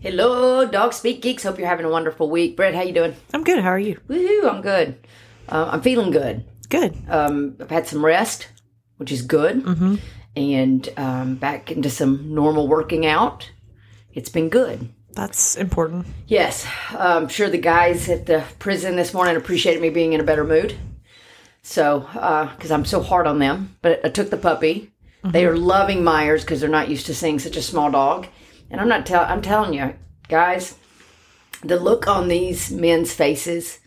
Hello, Dog Speak Geeks. Hope you're having a wonderful week. Brett, how you doing? I'm good. How are you? Woohoo, I'm good. Uh, I'm feeling good. Good. Um, I've had some rest, which is good, Mm-hmm. and um, back into some normal working out. It's been good. That's important. Yes, I'm sure the guys at the prison this morning appreciated me being in a better mood. So, because I'm so hard on them, but I took the puppy. They are loving Myers because they're not used to seeing such a small dog. And I'm not tell I'm telling you, guys, the look on these men's faces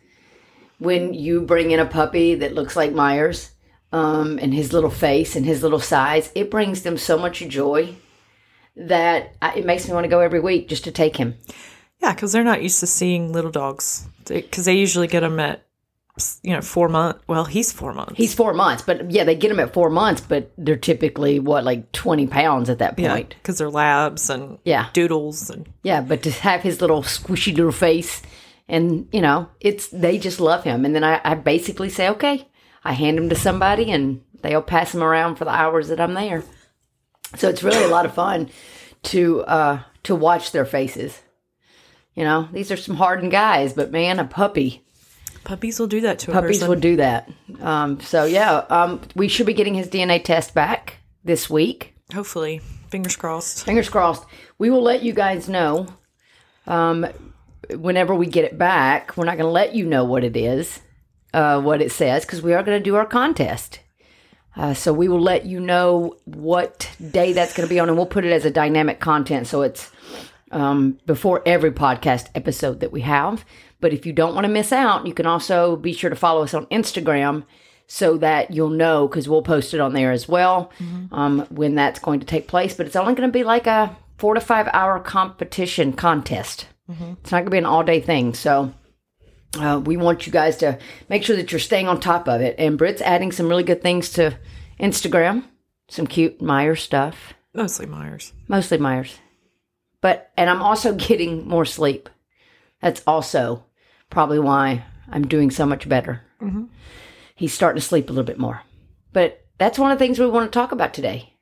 when you bring in a puppy that looks like Myers, um, and his little face and his little size, it brings them so much joy that I, it makes me want to go every week just to take him. Yeah, because they're not used to seeing little dogs. Because they usually get them at, you know, four months. Well, he's four months. He's four months, but yeah, they get him at four months, but they're typically what like twenty pounds at that point. because they're labs and Yeah. doodles and Yeah, but to have his little squishy little face, and you know, it's they just love him. And then I, I basically say, okay, I hand him to somebody, and they'll pass him around for the hours that I'm there. So it's really a lot of fun to uh, to watch their faces. You know, these are some hardened guys, but man, a puppy. Puppies will do that to a Puppies person. will do that. Um, so yeah, um, we should be getting his DNA test back this week. Hopefully, fingers crossed. Fingers crossed. We will let you guys know um, whenever we get it back. We're not going to let you know what it is, uh, what it says, because we are going to do our contest. Uh, so we will let you know what day that's going to be on, and we'll put it as a dynamic content. So it's um, before every podcast episode that we have. But if you don't want to miss out, you can also be sure to follow us on Instagram so that you'll know because we'll post it on there as well um, when that's going to take place. But it's only going to be like a four to five hour competition contest. It's not going to be an all day thing. So uh, we want you guys to make sure that you're staying on top of it. And Britt's adding some really good things to Instagram, some cute Meyer stuff Mostly Myers. mostly Myers. But and I'm also getting more sleep. That's also probably why I'm doing so much better. He's starting to sleep a little bit more. But that's one of the things we want to talk about today.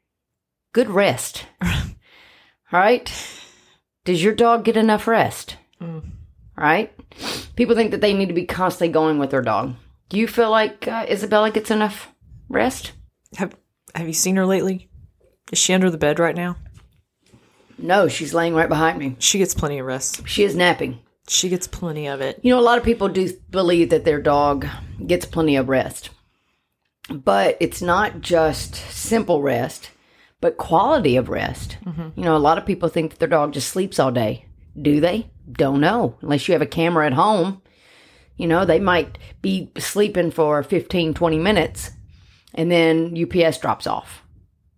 Good rest. All right? Does your dog get enough rest? Right? People think that they need to be constantly going with their dog. Do you feel like uh, Isabella gets enough rest? Have Have you seen her lately? Is she under the bed right now? No, she's laying right behind me. She gets plenty of rest. She is napping. She gets plenty of it. You know, a lot of people do believe that their dog gets plenty of rest. But it's not just simple rest, but quality of rest. Mm-hmm. You know, a lot of people think that their dog just sleeps all day. Do they? Don't know. Unless you have a camera at home. You know, they might be sleeping for 15, 20 minutes and then UPS drops off.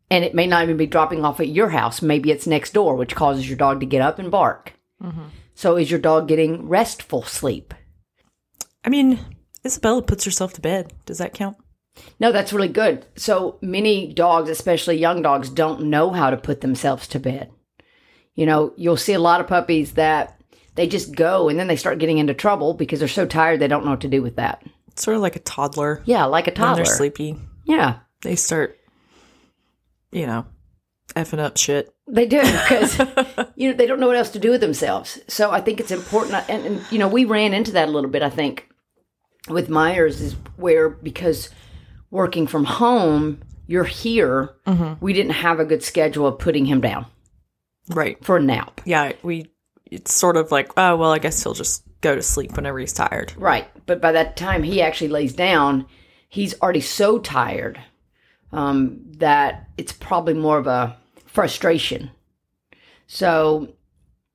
And it may not even be dropping off at your house. Maybe it's next door, which causes your dog to get up and bark. Mm-hmm. So is your dog getting restful sleep? I mean, Isabella puts herself to bed. Does that count? No, that's really good. So many dogs, especially young dogs, don't know how to put themselves to bed. You know, you'll see a lot of puppies that they just go and then they start getting into trouble because they're so tired they don't know what to do with that. Sort of like a toddler. Yeah, like a When toddler. they're sleepy, Yeah, they start, you know, effing up shit. They do because you know they don't know what else to do with themselves. So I think it's important, and, and you know we ran into that a little bit. I think with Myers is where because working from home, you're here. We didn't have a good schedule of putting him down Right. for a nap. Yeah, we. It's sort of like, oh well, I guess he'll just go to sleep whenever he's tired. Right. But by that time he actually lays down, he's already so tired um, that it's probably more of a frustration. So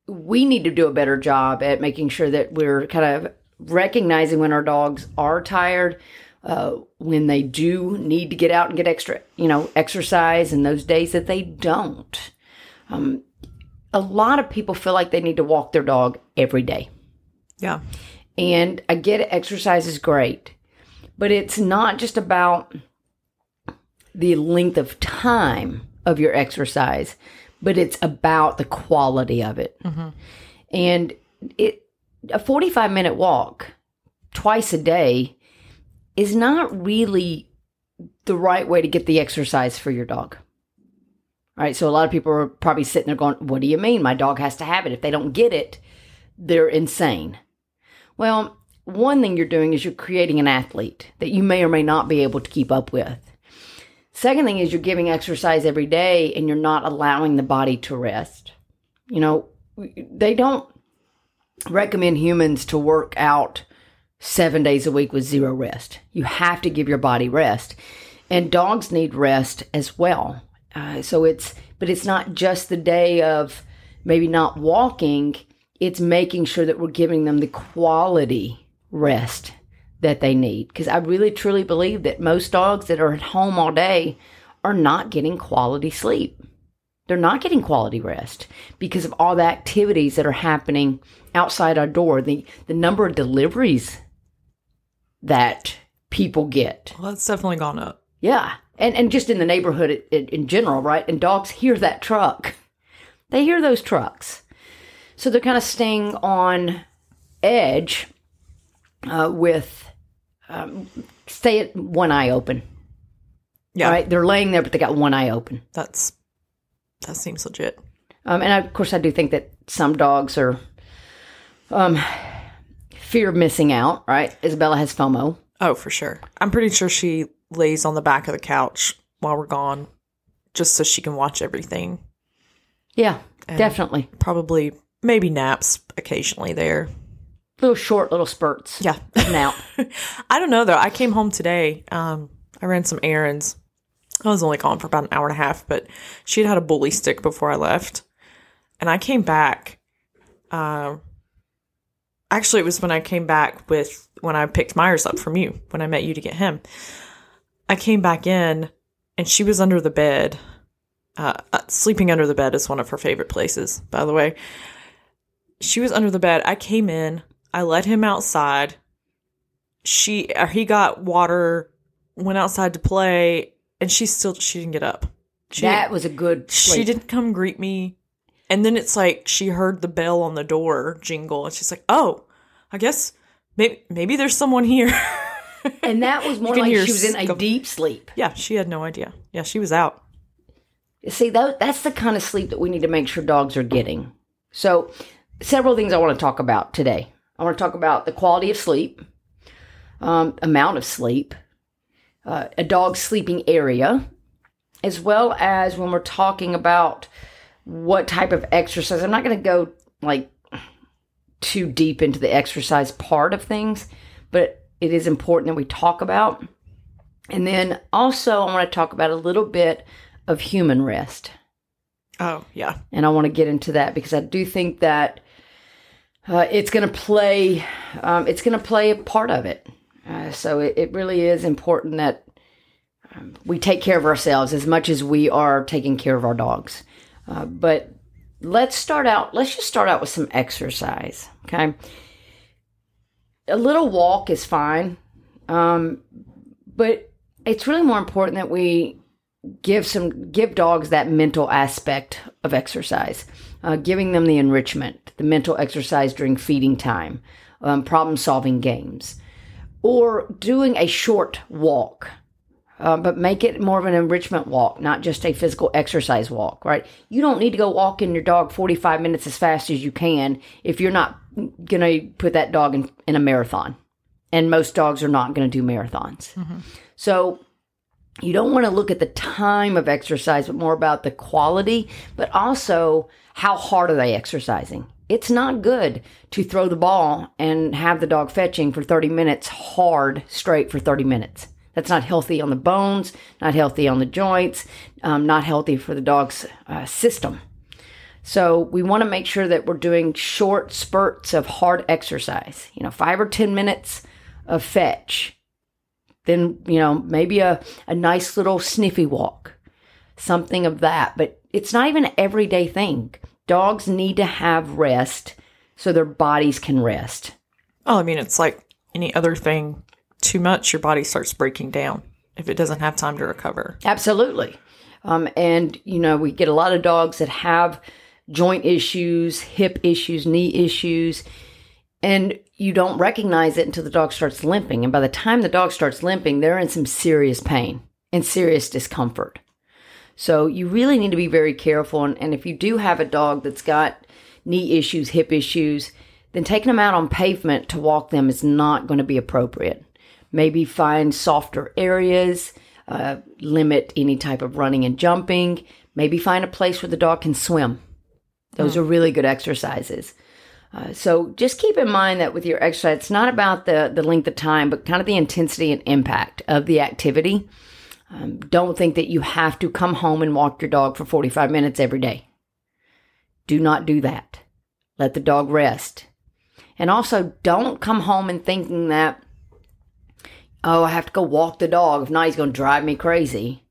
we need to do a better job at making sure that we're kind of recognizing when our dogs are tired, uh, when they do need to get out and get extra, you know, exercise, and those days that they don't. Um, a lot of people feel like they need to walk their dog every day. Yeah. And I get it, exercise is great, but it's not just about the length of time of your exercise, but it's about the quality of it. And it a 45 minute walk twice a day is not really the right way to get the exercise for your dog. All right, so a lot of people are probably sitting there going, What do you mean? My dog has to have it. If they don't get it, they're insane. Well, one thing you're doing is you're creating an athlete that you may or may not be able to keep up with. Second thing is you're giving exercise every day and you're not allowing the body to rest. You know, they don't recommend humans to work out seven days a week with zero rest. You have to give your body rest. And dogs need rest as well. Uh, so it's, but it's not just the day of maybe not walking, it's making sure that we're giving them the quality rest that they need. Because I really truly believe that most dogs that are at home all day are not getting quality sleep. They're not getting quality rest because of all the activities that are happening outside our door. The the number of deliveries that people get. Well, that's definitely gone up. Yeah. And and just in the neighborhood in, in general, right? And dogs hear that truck. They hear those trucks. So they're kind of staying on edge uh, with um, stay one eye open. Yeah. Right? They're laying there, but they got one eye open. That's that seems legit. Um, and I, of course, I do think that some dogs are um, fear of missing out. Right? Isabella has FOMO. Oh, for sure. I'm pretty sure she lays on the back of the couch while we're gone, just so she can watch everything. Yeah, definitely. Probably maybe naps occasionally there. Little short, little spurts. Yeah. Now. I don't know though. I came home today. Um, I ran some errands. I was only gone for about an hour and a half, but she had had a bully stick before I left, and I came back. Um, actually, it was when I came back with when I picked Myers up from you when I met you to get him. I came back in, and she was under the bed. Uh, uh, sleeping under the bed is one of her favorite places, by the way. She was under the bed. I came in. I let him outside she or he got water, went outside to play, and she still she didn't get up. She that was a good she didn't come greet me. And then it's like she heard the bell on the door jingle and she's like, "Oh, I guess maybe maybe there's someone here." And that was more like she was in a deep sleep. yeah, she had no idea. Yeah, she was out. See, that, that's the kind of sleep that we need to make sure dogs are getting. So, several things I want to talk about today. I want to talk about the quality of sleep, um, amount of sleep, uh, a dog's sleeping area, as well as when we're talking about what type of exercise. I'm not going to go like too deep into the exercise part of things, but it is important that we talk about. And then also, I want to talk about a little bit of human rest. Oh, yeah. And I want to get into that because I do think that uh, it's going to play, um, it's going to play a part of it. Uh, so it, it really is important that um, we take care of ourselves as much as we are taking care of our dogs. Uh, but let's start out, let's just start out with some exercise. Okay. a little walk is fine, um, but it's really more important that we give some give dogs that mental aspect of exercise, uh, giving them the enrichment, the mental exercise during feeding time, um, problem solving games, or doing a short walk. Uh, but make it more of an enrichment walk, not just a physical exercise walk, right? You don't need to go walking your dog 45 minutes as fast as you can if you're not going to put that dog in, in a marathon. And most dogs are not going to do marathons. So you don't want to look at the time of exercise, but more about the quality, but also how hard are they exercising? It's not good to throw the ball and have the dog fetching for 30 minutes hard, straight for 30 minutes. That's not healthy on the bones, not healthy on the joints, um, not healthy for the dog's uh, system. So we want to make sure that we're doing short spurts of hard exercise, you know, five or 10 minutes of fetch. Then, you know, maybe a, a nice little sniffy walk, something of that. But it's not even an everyday thing. Dogs need to have rest so their bodies can rest. Oh, I mean, it's like any other thing. Too much, your body starts breaking down if it doesn't have time to recover. Absolutely. Um, and, you know, we get a lot of dogs that have joint issues, hip issues, knee issues, and you don't recognize it until the dog starts limping. And by the time the dog starts limping, they're in some serious pain and serious discomfort. So you really need to be very careful. And, and if you do have a dog that's got knee issues, hip issues, then taking them out on pavement to walk them is not going to be appropriate. Maybe find softer areas, uh, limit any type of running and jumping, maybe find a place where the dog can swim. Those are really good exercises. Uh, so just keep in mind that with your exercise, it's not about the, the length of time, but kind of the intensity and impact of the activity. Um, don't think that you have to come home and walk your dog for 45 minutes every day. Do not do that. Let the dog rest. And also, don't come home and thinking that, oh, I have to go walk the dog. If not, he's going to drive me crazy.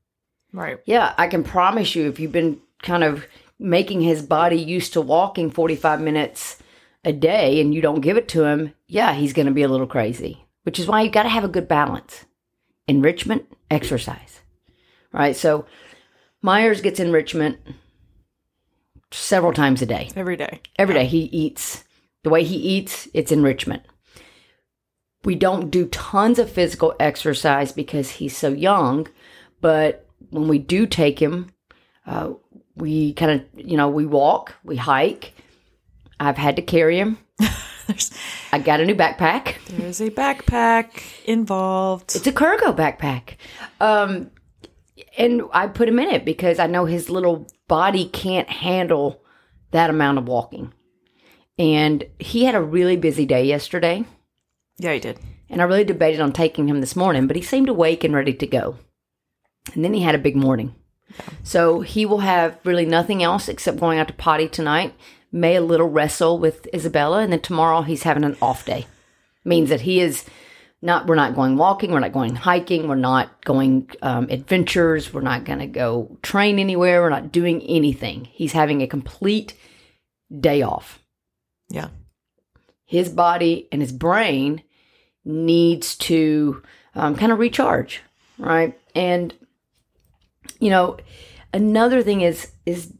Right. Yeah, I can promise you, if you've been kind of making his body used to walking 45 minutes a day and you don't give it to him, yeah, he's going to be a little crazy, which is why you got to have a good balance enrichment, exercise. Right. So Myers gets enrichment several times a day. Every day. Every day he eats. The way he eats, it's enrichment. We don't do tons of physical exercise because he's so young, but when we do take him, uh, we kind of, you know, we walk, we hike. I've had to carry him. I got a new backpack. there's a backpack involved. It's a cargo backpack. Um, and I put him in it because I know his little body can't handle that amount of walking. And he had a really busy day yesterday. Yeah, he did. And I really debated on taking him this morning, but he seemed awake and ready to go. And then he had a big morning. So he will have really nothing else except going out to potty tonight, may a little wrestle with Isabella, and then tomorrow he's having an off day. Means that he is not, we're not going walking, we're not going hiking, we're not going um, adventures, we're not going to go train anywhere, we're not doing anything. He's having a complete day off Yeah. his body and his brain needs to um, kind of recharge right and you know another thing is is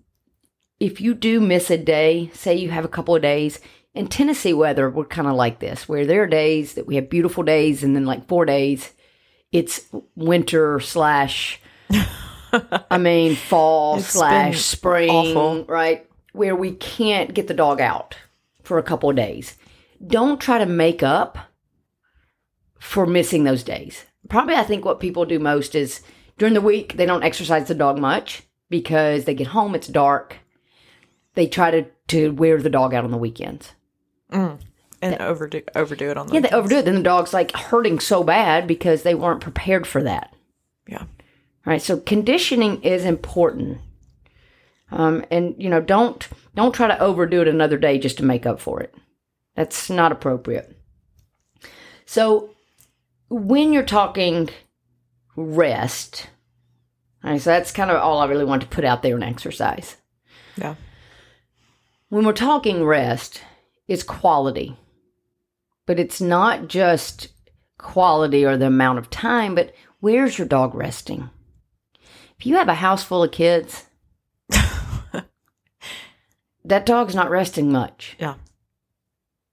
if you do miss a day say you have a couple of days in tennessee weather we're kind of like this where there are days that we have beautiful days and then like four days it's winter slash i mean fall It's slash spring awful. right where we can't get the dog out for a couple of days don't try to make up for missing those days. Probably, I think what people do most is during the week, they don't exercise the dog much because they get home, it's dark. They try to, to wear the dog out on the weekends. And overdo overdo it on the Yeah, they overdo it. Then the dog's like hurting so bad because they weren't prepared for that. Yeah. Right. So conditioning is important. Um, and you know, don't don't try to overdo it another day just to make up for it. That's not appropriate. So when you're talking rest, all right, so that's kind of all I really want to put out there in exercise. Yeah. When we're talking rest, it's quality. but it's not just quality or the amount of time, but where's your dog resting? If you have a house full of kids, that dog's not resting much. Yeah.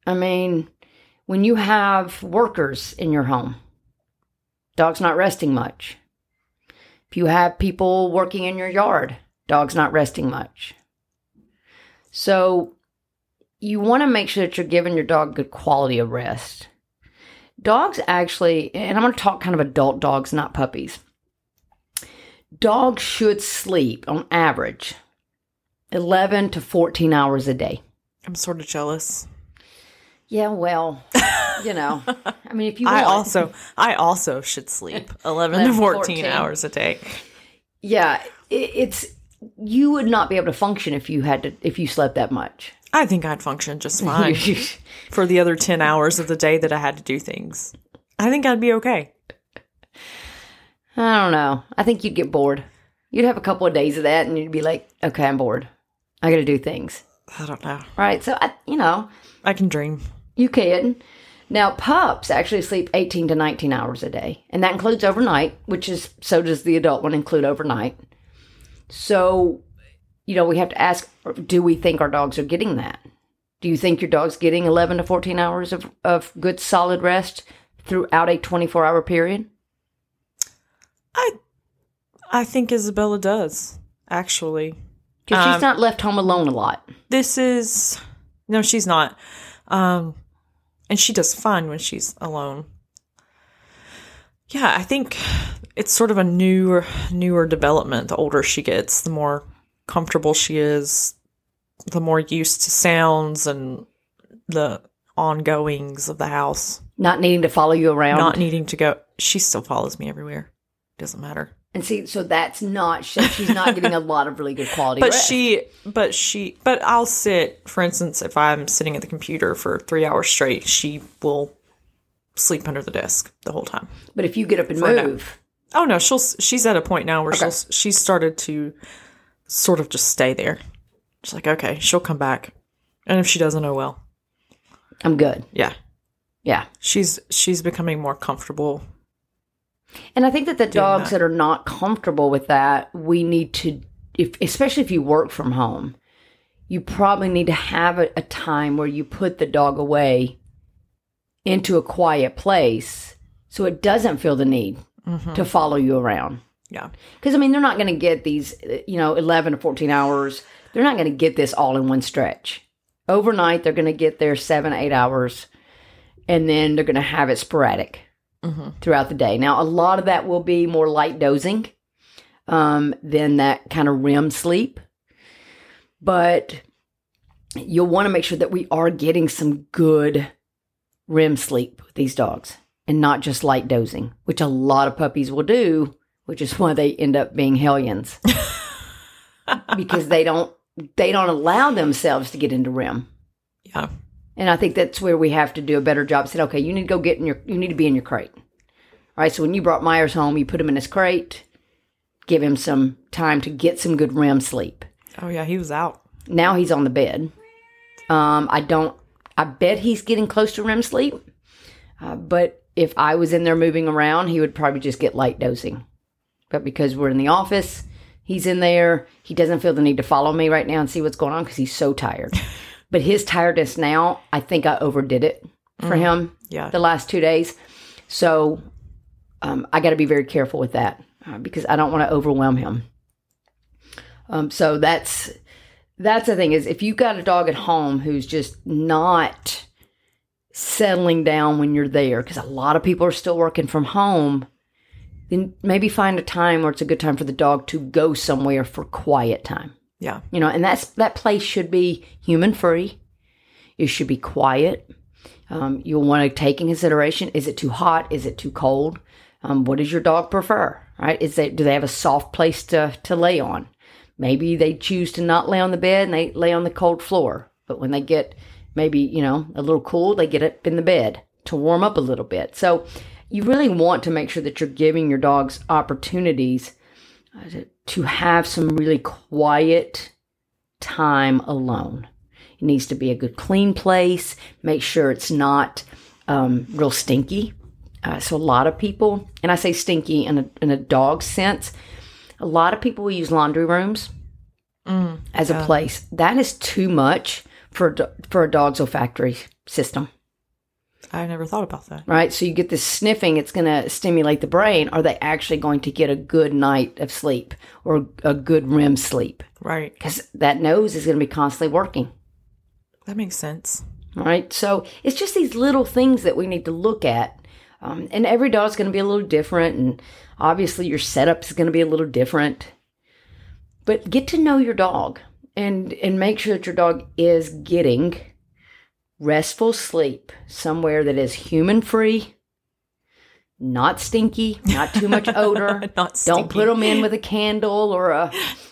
I mean, when you have workers in your home, dog's not resting much. If you have people working in your yard, dog's not resting much. So you want to make sure that you're giving your dog good quality of rest. Dogs actually, and I'm going to talk kind of adult dogs, not puppies. Dogs should sleep on average 11 to 14 hours a day. I'm sort of jealous. Yeah, well, you know, I mean, if you want, I also I also should sleep 11 to 14, 14. hours a day. yeah, it, it's you would not be able to function if you had to if you slept that much. I think I'd function just fine for the other 10 hours of the day that I had to do things. I think I'd be okay. I don't know. I think you'd get bored. You'd have a couple of days of that, and you'd be like, "Okay, I'm bored. I got to do things." I don't know. Right? So, I, you know, I can dream. you can. Now, pups actually sleep 18 to 19 hours a day, and that includes overnight, which is so does the adult one include overnight. So, you know, we have to ask do we think our dogs are getting that? Do you think your dog's getting 11 to 14 hours of, of good solid rest throughout a 24 hour period? I I think Isabella does, actually. Because Um, she's not left home alone a lot. This is no, she's not. Um and she does fine when she's alone. Yeah, I think it's sort of a newer newer development. The older she gets, the more comfortable she is, the more used to sounds and the ongoings of the house. Not needing to follow you around. Not needing to go. She still follows me everywhere. Doesn't matter. and see, so that's not, she, she's not getting a lot of really good quality But rest. she, but she, but I'll sit. For instance, if I'm sitting at the computer for three hours straight, she will sleep under the desk the whole time. But if you get up and For move, Oh no, she'll. She's at a point now where Okay. she'll. She's started to sort of just stay there. She's like, okay, she'll come back, and if she doesn't, oh well. I'm good. Yeah, Yeah. she's she's becoming more comfortable. And I think that the dogs that. that. are not comfortable with that, we need to, if, especially if you work from home, you probably need to have a, a time where you put the dog away into a quiet place so it doesn't feel the need mm-hmm. to follow you around. Yeah, Because, I mean, they're not going to get these, you know, 11 to 14 hours. They're not going to get this all in one stretch. Overnight, they're going to get their seven, eight hours, and then they're going to have it sporadic throughout the day. Now, a lot of that will be more light dozing um, than that kind of REM sleep. But you'll want to make sure that we are getting some good REM sleep with these dogs and not just light dozing, which a lot of puppies will do, which is why they end up being hellions. because they don't they don't allow themselves to get into REM. yeah, And I think that's where we have to do a better job. Said, okay, you need to go get in your, you need to be in your crate. All right. So when you brought Myers home, you put him in his crate, give him some time to get some good REM sleep. oh yeah, he was out. Now he's on the bed. Um, I don't, I bet he's getting close to REM sleep. Uh, but if I was in there moving around, he would probably just get light dosing. But because we're in the office, he's in there. He doesn't feel the need to follow me right now and see what's going on because he's so tired. but his tiredness now, I think I overdid it for him Yeah, the last two days. So um, I got to be very careful with that uh, because I don't want to overwhelm him. Um, so that's that's the thing is if you've got a dog at home who's just not settling down when you're there because a lot of people are still working from home then maybe find a time where it's a good time for the dog to go somewhere for quiet time. Yeah, you know and that's that place should be human free. It should be quiet. Um, you'll want to take in consideration is it too hot? Is it too cold? Um, what does your dog prefer right? Is they do they have a soft place to, to lay on? Maybe they choose to not lay on the bed and they lay on the cold floor but when they get maybe you know a little cool they get up in the bed to warm up a little bit. So you really want to make sure that you're giving your dogs opportunities uh, to, have some really quiet time alone. It needs to be a good clean place. Make sure it's not um, real stinky. Uh, so a lot of people, and I say stinky in a, in a dog sense, a lot of people use laundry rooms as a place. That is too much for a for a dog's olfactory system, I never thought about that. right? So you get this sniffing; it's going to stimulate the brain. Are they actually going to get a good night of sleep or a good REM sleep? Right. Because that nose is going to be constantly working. That makes sense. Right. So it's just these little things that we need to look at. Um, and every dog's going to be a little different. And obviously, your setup is going to be a little different. But get to know your dog and, and make sure that your dog is getting restful sleep somewhere that is human free, not stinky, not too much odor. Not Don't put them in with a candle or a,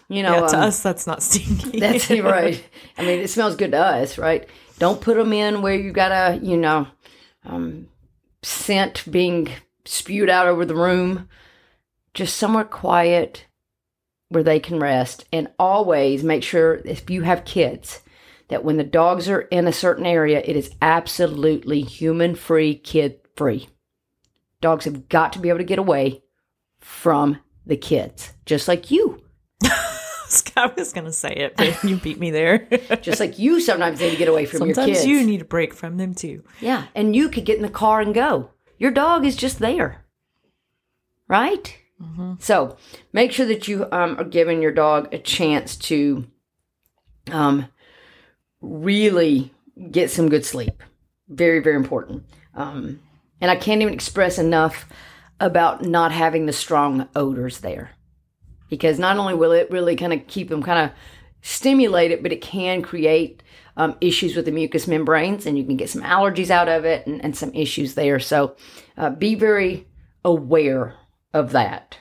you know, Yeah, to um, us, that's not stinky. that's right. I mean, it smells good to us, right? Don't put them in where you got a, you know, um, scent being spewed out over the room. Just somewhere quiet where they can rest. And always make sure if you have kids that when the dogs are in a certain area, it is absolutely human free, kid free. Dogs have got to be able to get away from the kids, just like you. I was gonna say it, but you beat me there. Just like you sometimes need to get away from your Sometimes kids. you need a break from them too. Yeah, and you could get in the car and go. Your dog is just there, right? So make sure that you um, are giving your dog a chance to um, really get some good sleep. Very, very important. Um, and I can't even express enough about not having the strong odors there. Because not only will it really kind of keep them kind of stimulated, but it can create um, issues with the mucous membranes and you can get some allergies out of it and, and some issues there. So uh, be very aware of that.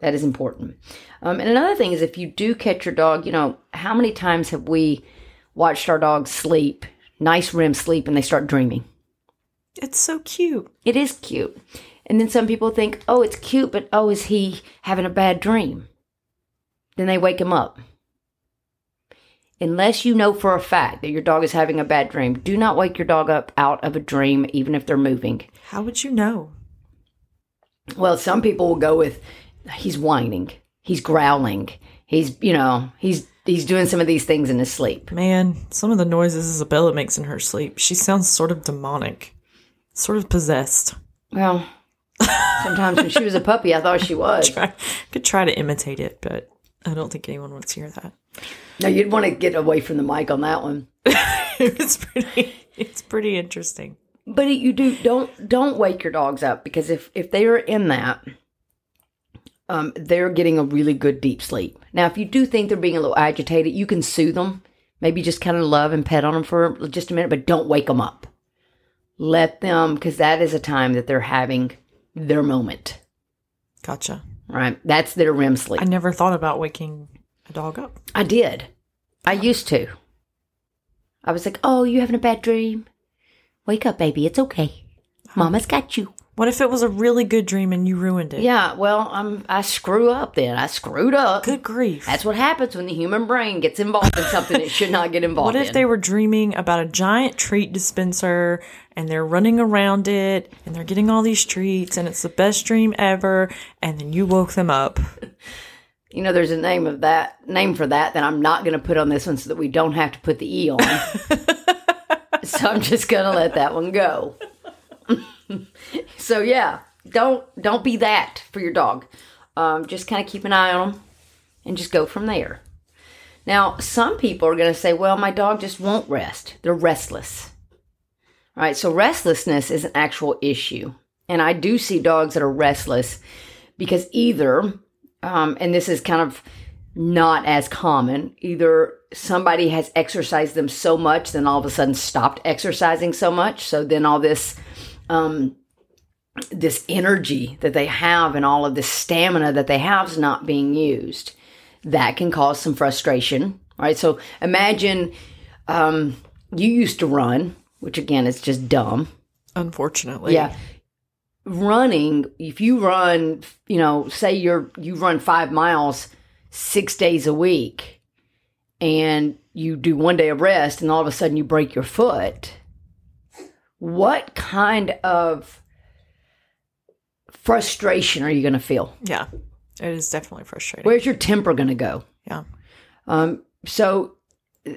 That is important. Um, and another thing is if you do catch your dog, you know, how many times have we watched our dogs sleep, nice REM sleep, and they start dreaming? It's so cute. It is cute. And then some people think, oh, it's cute, but oh, is he having a bad dream? Then they wake him up. Unless you know for a fact that your dog is having a bad dream, do not wake your dog up out of a dream, even if they're moving. How would you know? Well, some people will go with he's whining, he's growling, he's you know he's he's doing some of these things in his sleep. Man, some of the noises Isabella makes in her sleep, she sounds sort of demonic, sort of possessed. Well, sometimes when she was a puppy, I thought she was. I could try to imitate it, but I don't think anyone wants to hear that. No, you'd want to get away from the mic on that one. it's pretty. It's pretty interesting. But you do don't don't wake your dogs up because if if they are in that, um, they're getting a really good deep sleep. Now, if you do think they're being a little agitated, you can soothe them. Maybe just kind of love and pet on them for just a minute, but don't wake them up. Let them because that is a time that they're having their moment. Gotcha. Right, that's their REM sleep. I never thought about waking a dog up. I did. I used to. I was like, "Oh, you having a bad dream? Wake up, baby. It's okay. Mama's got you." What if it was a really good dream and you ruined it? Yeah, well, I'm I screw up then. I screwed up. Good grief. That's what happens when the human brain gets involved in something it should not get involved in. What if in. they were dreaming about a giant treat dispenser and they're running around it and they're getting all these treats and it's the best dream ever and then you woke them up? you know, there's a name of that name for that that I'm not going to put on this one so that we don't have to put the e on. so I'm just going to let that one go. so yeah, don't don't be that for your dog. Um, just kind of keep an eye on them and just go from there. Now, some people are going to say, "Well, my dog just won't rest. They're restless." All right, so restlessness is an actual issue, and I do see dogs that are restless because either um, and this is kind of not as common. Either somebody has exercised them so much, then all of a sudden stopped exercising so much, so then all this um, this energy that they have and all of this stamina that they have is not being used. That can cause some frustration, right? So imagine um, you used to run, which again is just dumb. Unfortunately. Yeah. Running, if you run, you know, say you're you run 5 miles 6 days a week and you do one day of rest and all of a sudden you break your foot. What kind of frustration are you going to feel? Yeah. It is definitely frustrating. Where's your temper going to go? yeah. Um, so,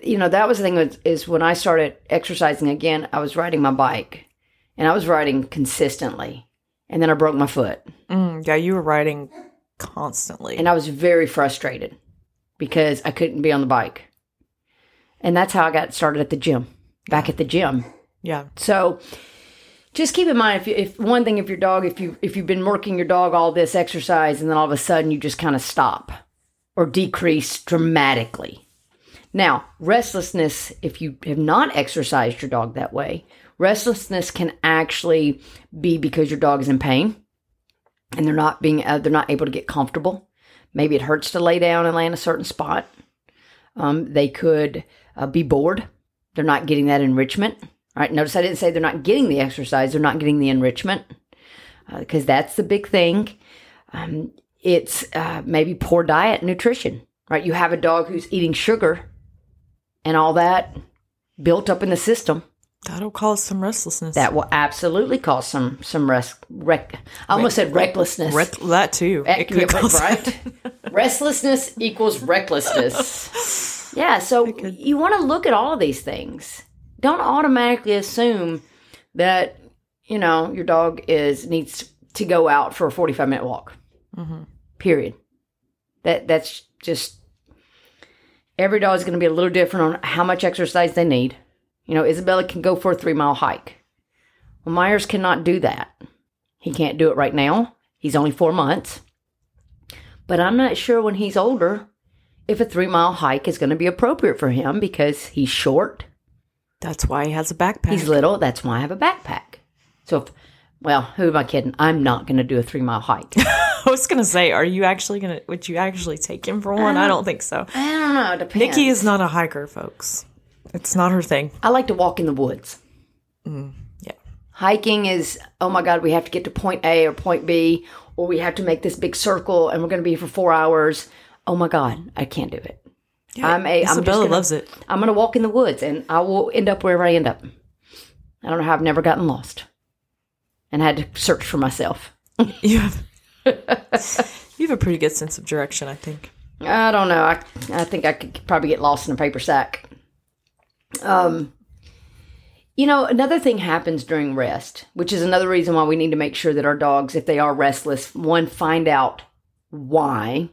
you know, that was the thing is, is when I started exercising again, I was riding my bike and I was riding consistently. And then I broke my foot Mm, yeah, you were riding constantly. and I was very frustrated because I couldn't be on the bike. And that's how I got started at the gym, back at the gym. Yeah. So just keep in mind if, you, if one thing if your dog if you if you've been working your dog all this exercise and then all of a sudden you just kind of stop or decrease dramatically. Now, restlessness if you have not exercised your dog that way, restlessness can actually be because your dog is in pain and they're not being uh, they're not able to get comfortable. Maybe it hurts to lay down and lay in a certain spot. Um, they could uh, be bored. They're not getting that enrichment. All right. Notice I didn't say they're not getting the exercise. They're not getting the enrichment because that's the big thing. Um, it's uh, maybe poor diet, nutrition. Right. You have a dog who's eating sugar and all that built up in the system. That'll cause some restlessness. That will absolutely cause some some rest. Rec- I almost said recklessness. Rec- that too. Eh, It could yeah, right? Restlessness equals recklessness. Yeah, so you want to look at all of these things. Don't automatically assume that you know your dog is needs to go out for a forty-five minute walk. Mm-hmm. Period. That that's just every dog is going to be a little different on how much exercise they need. You know, Isabella can go for a three mile hike. Well, Myers cannot do that. He can't do it right now. He's only four months. But I'm not sure when he's older if a three mile hike is going to be appropriate for him because he's short, That's why he has a backpack. he's little. That's why I have a backpack. So, if, well, who am I kidding? I'm not going to do a three mile hike. I was gonna say, are you actually gonna? Would you actually take him for one? I don't think so. I don't know. It depends. Nikki is not a hiker, folks. It's not her thing. I like to walk in the woods. Mm, yeah. Hiking is, oh my God, we have to get to point A or point B, or we have to make this big circle and we're going to be here for four hours. Oh my God, I can't do it. I'm a, I'm just Isabella gonna, loves it. I'm going to walk in the woods and I will end up wherever I end up. I don't know how I've never gotten lost and had to search for myself. You have, you have a pretty good sense of direction, I think. I don't know. I, I think I could probably get lost in a paper sack. Um, you know, another thing happens during rest, which is another reason why we need to make sure that our dogs, if they are restless, one, find out why.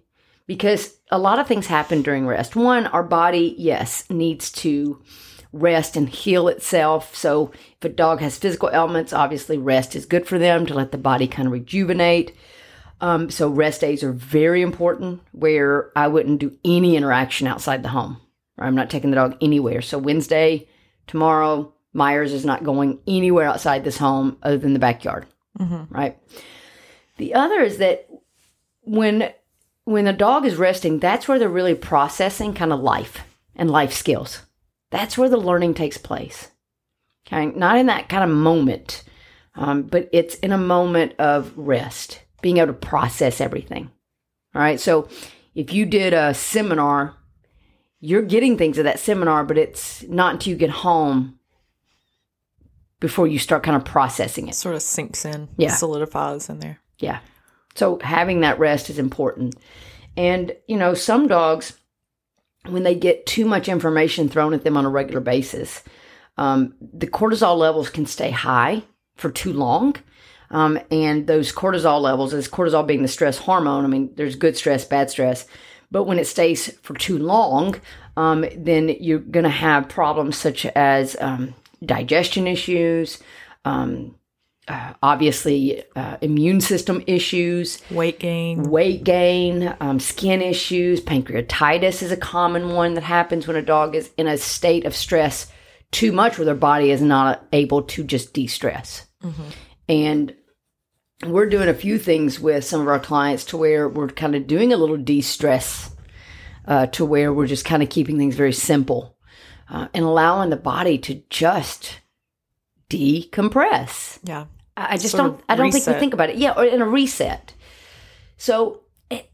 Because a lot of things happen during rest. One, our body, yes, needs to rest and heal itself. So if a dog has physical ailments, obviously rest is good for them to let the body kind of rejuvenate. Um, so rest days are very important where I wouldn't do any interaction outside the home. I'm not taking the dog anywhere. So Wednesday, tomorrow, Myers is not going anywhere outside this home other than the backyard. Right. The other is that when when the dog is resting, that's where they're really processing kind of life and life skills. That's where the learning takes place. Okay, not in that kind of moment, um, but it's in a moment of rest, being able to process everything. All right. So if you did a seminar, you're getting things of that seminar, but it's not until you get home before you start kind of processing it. Sort of sinks in, Yeah. solidifies in there. Yeah. So having that rest is important. And, you know, some dogs, when they get too much information thrown at them on a regular basis, um, the cortisol levels can stay high for too long. Um, and those cortisol levels, as cortisol being the stress hormone, I mean, there's good stress, bad stress. But when it stays for too long, um, then you're going to have problems such as um, digestion issues, um, uh, obviously uh, immune system issues, Weight gain. weight gain, um, skin issues, pancreatitis is a common one that happens when a dog is in a state of stress too much where their body is not able to just de stress. And we're doing a few things with some of our clients to where we're kind of doing a little de stress uh, to where we're just kind of keeping things very simple uh, and allowing the body to just decompress. Yeah. I just Sort don't. I don't think we think about it. Yeah, or in a reset. So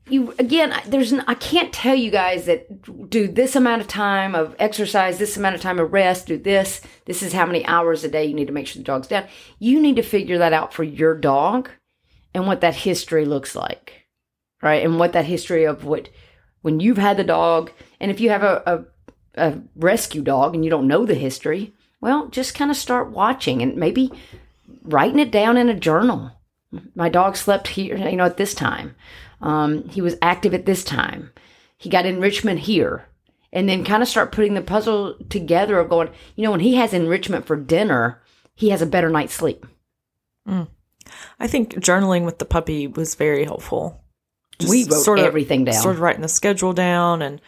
you again there's I can't tell you guys that do this amount of time of exercise this amount of time of rest do this this is how many hours a day you need to make sure the dog's down you need to figure that out for your dog and what that history looks like right and what that history of what when you've had the dog and if you have a, a, a rescue dog and you don't know the history well just kind of start watching and maybe writing it down in a journal. My dog slept here you know at this time. Um, he was active at this time. He got enrichment here. And then kind of start putting the puzzle together of going you know when he has enrichment for dinner he has a better night's sleep. I think journaling with the puppy was very helpful. Just we wrote sort of- everything down. Sort of writing the schedule down and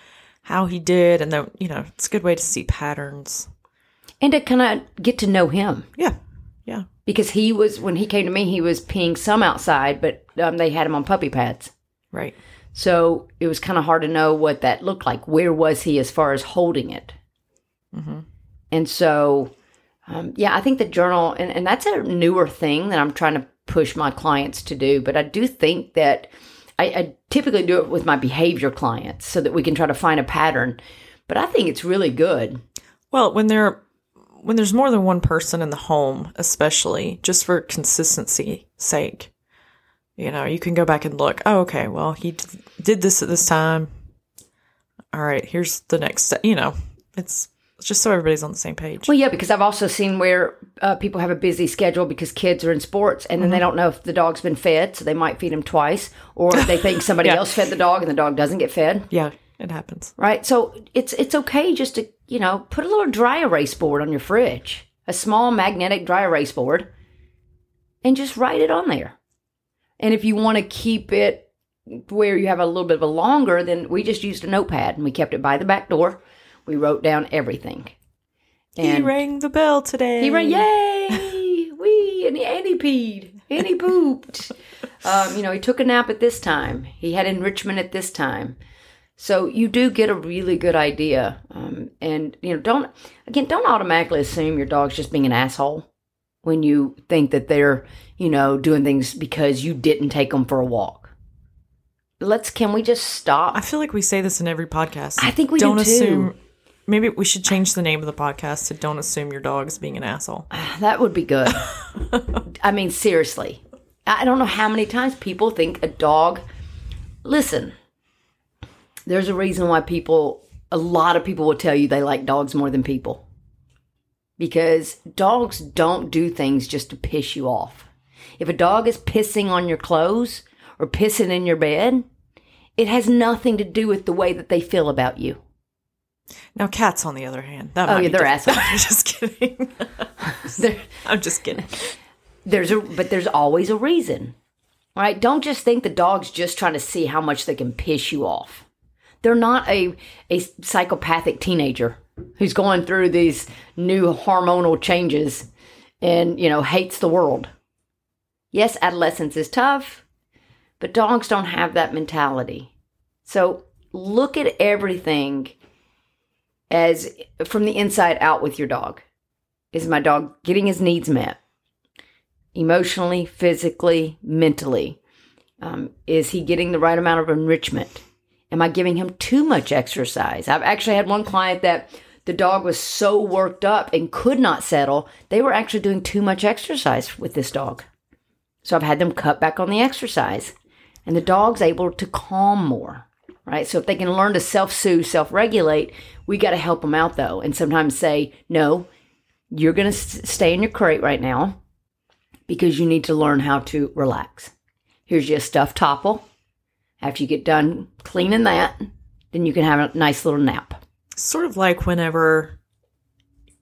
how he did, and then you know it's a good way to see patterns. And to kind of get to know him. Yeah, yeah, because he was when he came to me he was peeing some outside but um, they had him on puppy pads. Right. so it was kind of hard to know what that looked like. Where was he as far as holding it? And so um, yeah i think the journal and, and that's a newer thing that i'm trying to push my clients to do but i do think that I, I typically do it with my behavior clients so that we can try to find a pattern. But i think it's really good. Well, when there when there's more than one person in the home, especially just for consistency sake, you know, you can go back and look. Oh, okay. Well, he d- did this at this time. All right. Here's the next step. You know, it's it's just so everybody's on the same page. Well, yeah, because I've also seen where uh, people have a busy schedule because kids are in sports and then they don't know if the dog's been fed, so they might feed him twice, or they think somebody Yeah. else fed the dog and the dog doesn't get fed, yeah, it happens. right? So it's it's okay just to you know put a little dry erase board on your fridge, a small magnetic dry erase board, and just write it on there. And if you want to keep it where you have a little bit of a longer, then we just used a notepad and we kept it by the back door. We wrote down everything. he rang the bell today. He rang, yay! Wee! And he, and he peed. And he pooped. um, you know, he took a nap at this time. He had enrichment at this time. So you do get a really good idea. Um, and, you know, don't, again, don't automatically assume your dog's just being an asshole when you think that they're, you know, doing things because you didn't take them for a walk. Let's, can we just stop? I feel like we say this in every podcast. I think we do don't too. assume. Maybe we should change the name of the podcast to "Don't Assume Your Dog's Being an Asshole." That would be good. I mean, seriously. I don't know how many times people think a dog. Listen, there's a reason why people, a lot of people will tell you they like dogs more than people. Because dogs don't do things just to piss you off. If a dog is pissing on your clothes or pissing in your bed, it has nothing to do with the way that they feel about you. Now, cats, on the other hand, that Oh, yeah, they're different. assholes. I'm just kidding. They're- I'm just kidding. there's a but there's always a reason right don't just think the dog's just trying to see how much they can piss you off they're not a a psychopathic teenager who's going through these new hormonal changes and you know hates the world yes adolescence is tough but dogs don't have that mentality so look at everything as from the inside out with your dog is my dog getting his needs met emotionally, physically, mentally? Um, is he getting the right amount of enrichment? Am I giving him too much exercise? I've actually had one client that the dog was so worked up and could not settle, they were actually doing too much exercise with this dog. So I've had them cut back on the exercise, and the dog's able to calm more. Right. So if they can learn to self soothe, self regulate, we got to help them out though. And sometimes say, no, you're going to stay in your crate right now because you need to learn how to relax. Here's your stuffed Toppl. After you get done cleaning that, then you can have a nice little nap. Sort of like whenever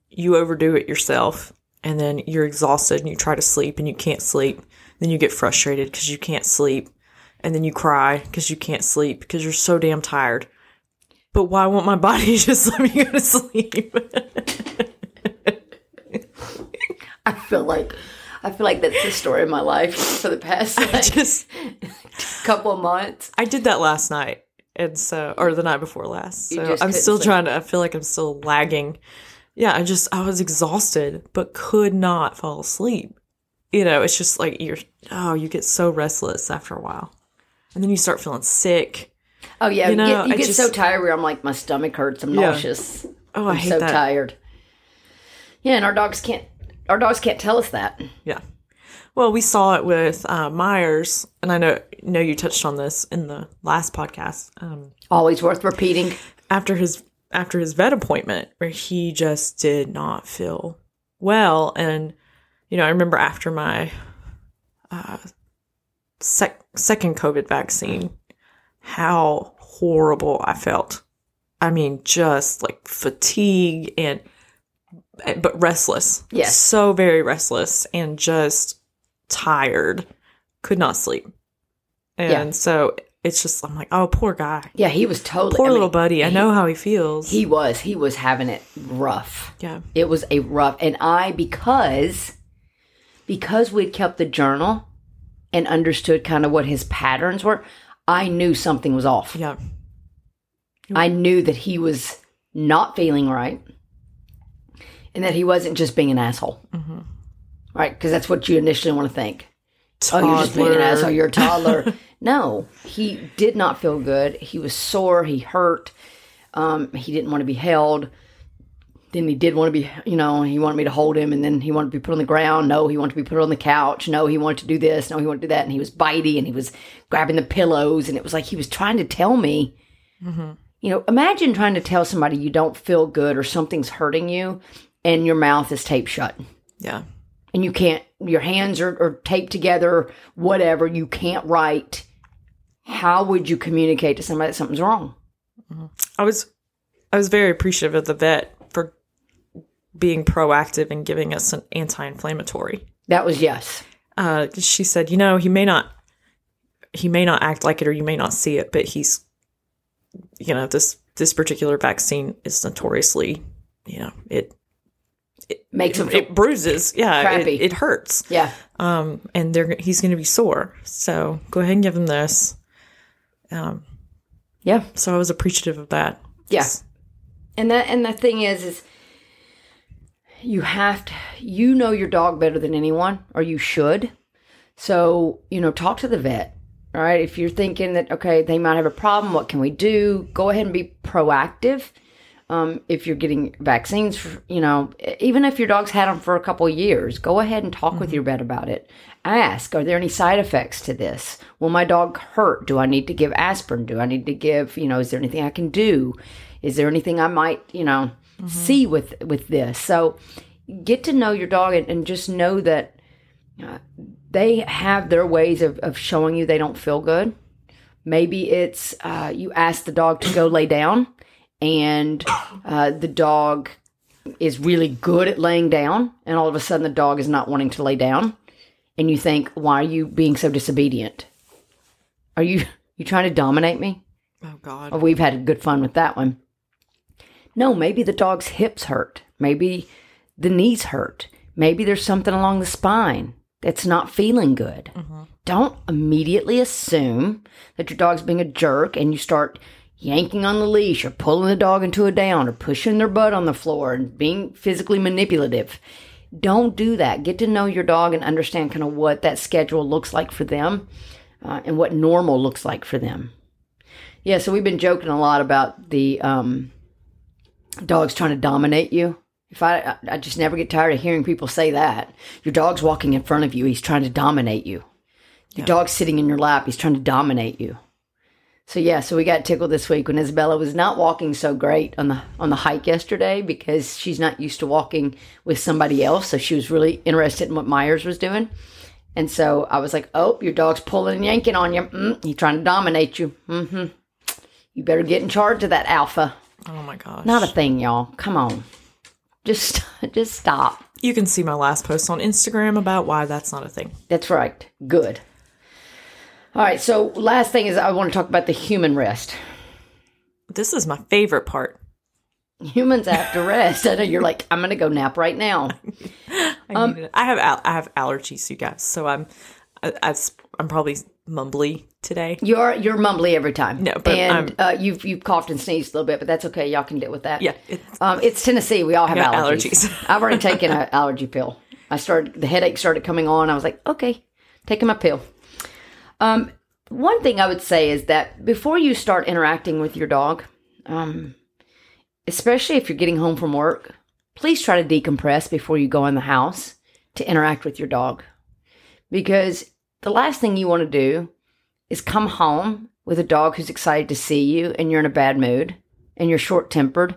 you overdo it yourself and then you're exhausted and you try to sleep and you can't sleep. Then you get frustrated because you can't sleep. And then you cry because you can't sleep because you're so damn tired. But why won't my body just let me go to sleep? I feel like I feel like that's the story of my life for the past like, just couple of months. I did that last night. And so or the night before last. So I'm still sleep. trying to I feel like I'm still lagging. Yeah, I just I was exhausted but could not fall asleep. You know, it's just like you're oh, you get so restless after a while. and then you start feeling sick. Oh yeah, You you, get, you get so tired where I'm like my stomach hurts. I'm Yeah. nauseous. Oh, I I'm hate so that. tired. Yeah, and our dogs can't. Our dogs can't tell us that. Yeah. Well, we saw it with uh, Myers, and I know know you touched on this in the last podcast. Um, Always worth repeating. after his after his vet appointment, where he just did not feel well, and you know, I remember after my uh, sec- second COVID vaccine, how horrible I felt. I mean, just like fatigue and but restless. Yes. So very restless and just tired. Could not sleep. And Yeah. so it's just I'm like, oh poor guy. Yeah, he was totally. Poor I mean, little buddy. I know how he feels. He was. He was having it rough. yeah. It was a rough, and I because because we'd kept the journal and understood kind of what his patterns were. I knew something was off. Yeah. I knew that he was not feeling right and that he wasn't just being an asshole. Mm-hmm. Right? Because that's what you initially want to think. Oh, you're just being an Toddler. asshole. You're a toddler. no, he did not feel good. He was sore. He hurt. Um, he didn't want to be held. Then he did want to be, you know, he wanted me to hold him, and then he wanted to be put on the ground. No, he wanted to be put on the couch. No, he wanted to do this. No, he wanted to do that. And he was bitey, and he was grabbing the pillows, and it was like he was trying to tell me, you know, imagine trying to tell somebody you don't feel good or something's hurting you, and your mouth is taped shut. Yeah. and you can't your hands are, are taped together whatever. You can't write. How would you communicate to somebody that something's wrong? I was I was very appreciative of the vet for being proactive and giving us an anti-inflammatory. that was yes. Uh, she said, you know, he may not he may not act like it or you may not see it, but he's you know, this this particular vaccine is notoriously, you know, it makes them feel it bruises. Yeah, Crappy. it, it hurts. yeah Um, and they're he's going to be sore. So go ahead and give him this. Um, yeah so I was appreciative of that. Yeah. And that and the thing is is you have to you know your dog better than anyone or you should so you know talk to the vet all right if you're thinking that okay they might have a problem what can we do go ahead and be proactive um, if you're getting vaccines for, you know even if your dog's had them for a couple of years go ahead and talk with your vet about it. Ask are there any side effects to this? Will my dog hurt? Do i need to give aspirin? Do i need to give you know is there anything i can do? Is there anything i might you know see with with this? So get to know your dog and, and just know that uh, they have their ways of, of showing you they don't feel good. Maybe it's uh, you ask the dog to go lay down and uh, the dog is really good at laying down and all of a sudden the dog is not wanting to lay down and you think why are you being so disobedient are you you trying to dominate me oh God. Oh, we've had good fun with that one. No, maybe the dog's hips hurt. Maybe the knees hurt. Maybe there's something along the spine that's not feeling good. Don't immediately assume that your dog's being a jerk and you start yanking on the leash or pulling the dog into a down or pushing their butt on the floor and being physically manipulative. Don't do that. Get to know your dog and understand kind of what that schedule looks like for them uh, and what normal looks like for them. Yeah, so we've been joking a lot about the um, dogs trying to dominate you. If I, I- I just never get tired of hearing people say that. Your dog's walking in front of you, he's trying to dominate you. Your dog's sitting in your lap, he's trying to dominate you. So yeah, so we got tickled this week when Isabella was not walking so great on the on the hike yesterday because she's not used to walking with somebody else. So she was really interested in what Myers was doing. And so I was like, "Oh, your dog's pulling and yanking on you. Mm, he's trying to dominate you. Mm-hmm. You better get in charge of that alpha. Oh my gosh. Not a thing, y'all. Come on, just just stop. you can see my last post on Instagram about why that's not a thing. That's right. Good. All right. So last thing is I want to talk about the human rest. This is my favorite part. Humans have to rest. I know you're like, I'm going to go nap right now. I, Um. I have al- I have allergies, you guys. So I'm I, I'm probably mumbly today. You're you're mumbly every time. No, but and uh, you've you've coughed and sneezed a little bit, but that's okay. Y'all can deal with that. Yeah, it's, Um, it's Tennessee. We all have allergies. allergies. I've already taken an allergy pill. I started the headache started coming on. I was like, okay, taking my pill. Um, one thing I would say is that before you start interacting with your dog, um, especially if you're getting home from work, please try to decompress before you go in the house to interact with your dog. Because the last thing you want to do is come home with a dog who's excited to see you and you're in a bad mood and you're short tempered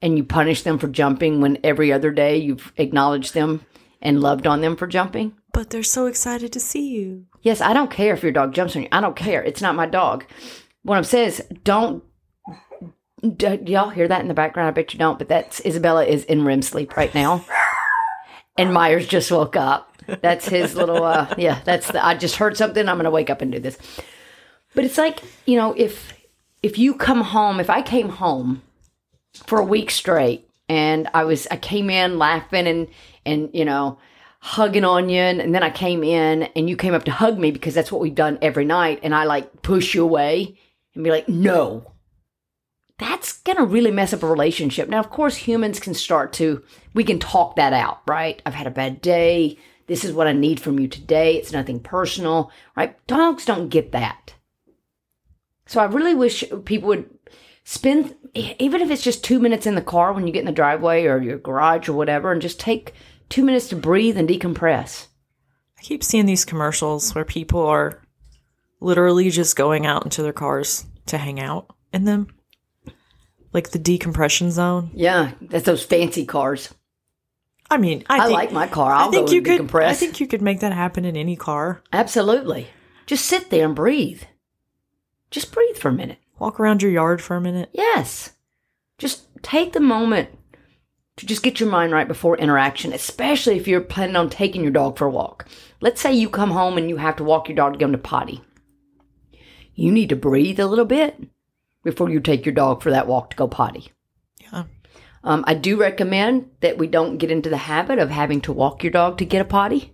and you punish them for jumping when every other day you've acknowledged them and loved on them for jumping. But they're so excited to see you. Yes, I don't care if your dog jumps on you. I don't care. It's not my dog. What I'm saying is, don't. Do y'all hear that in the background? I bet you don't. But that's Isabella is in REM sleep right now, and Myers just woke up. That's his little. uh Yeah, that's the. I just heard something. I'm gonna wake up and do this. But it's like you know, if if you come home, if I came home for a week straight and I was I came in laughing and and you know hugging on you and, then I came in and you came up to hug me because that's what we've done every night and I like push you away and be like no that's going to really mess up a relationship. Now of course humans can start to we can talk that out, right? I've had a bad day. This is what I need from you today. It's nothing personal, right? Dogs don't get that. So I really wish people would spend even if it's just 2 minutes in the car when you get in the driveway or your garage or whatever and just take two minutes to breathe and decompress. I keep seeing these commercials where people are literally just going out into their cars to hang out in them. Like the decompression zone. Yeah, that's those fancy cars. I mean, I, I think, like my car. I'll I think go you could. decompress. I think you could make that happen in any car. Absolutely. Just sit there and breathe. Just breathe for a minute. Walk around your yard for a minute. Yes. Just take the moment to just get your mind right before interaction, especially if you're planning on taking your dog for a walk. Let's say you come home and you have to walk your dog to go to potty. You need to breathe a little bit before you take your dog for that walk to go potty. Yeah. Um, I do recommend that we don't get into the habit of having to walk your dog to get a potty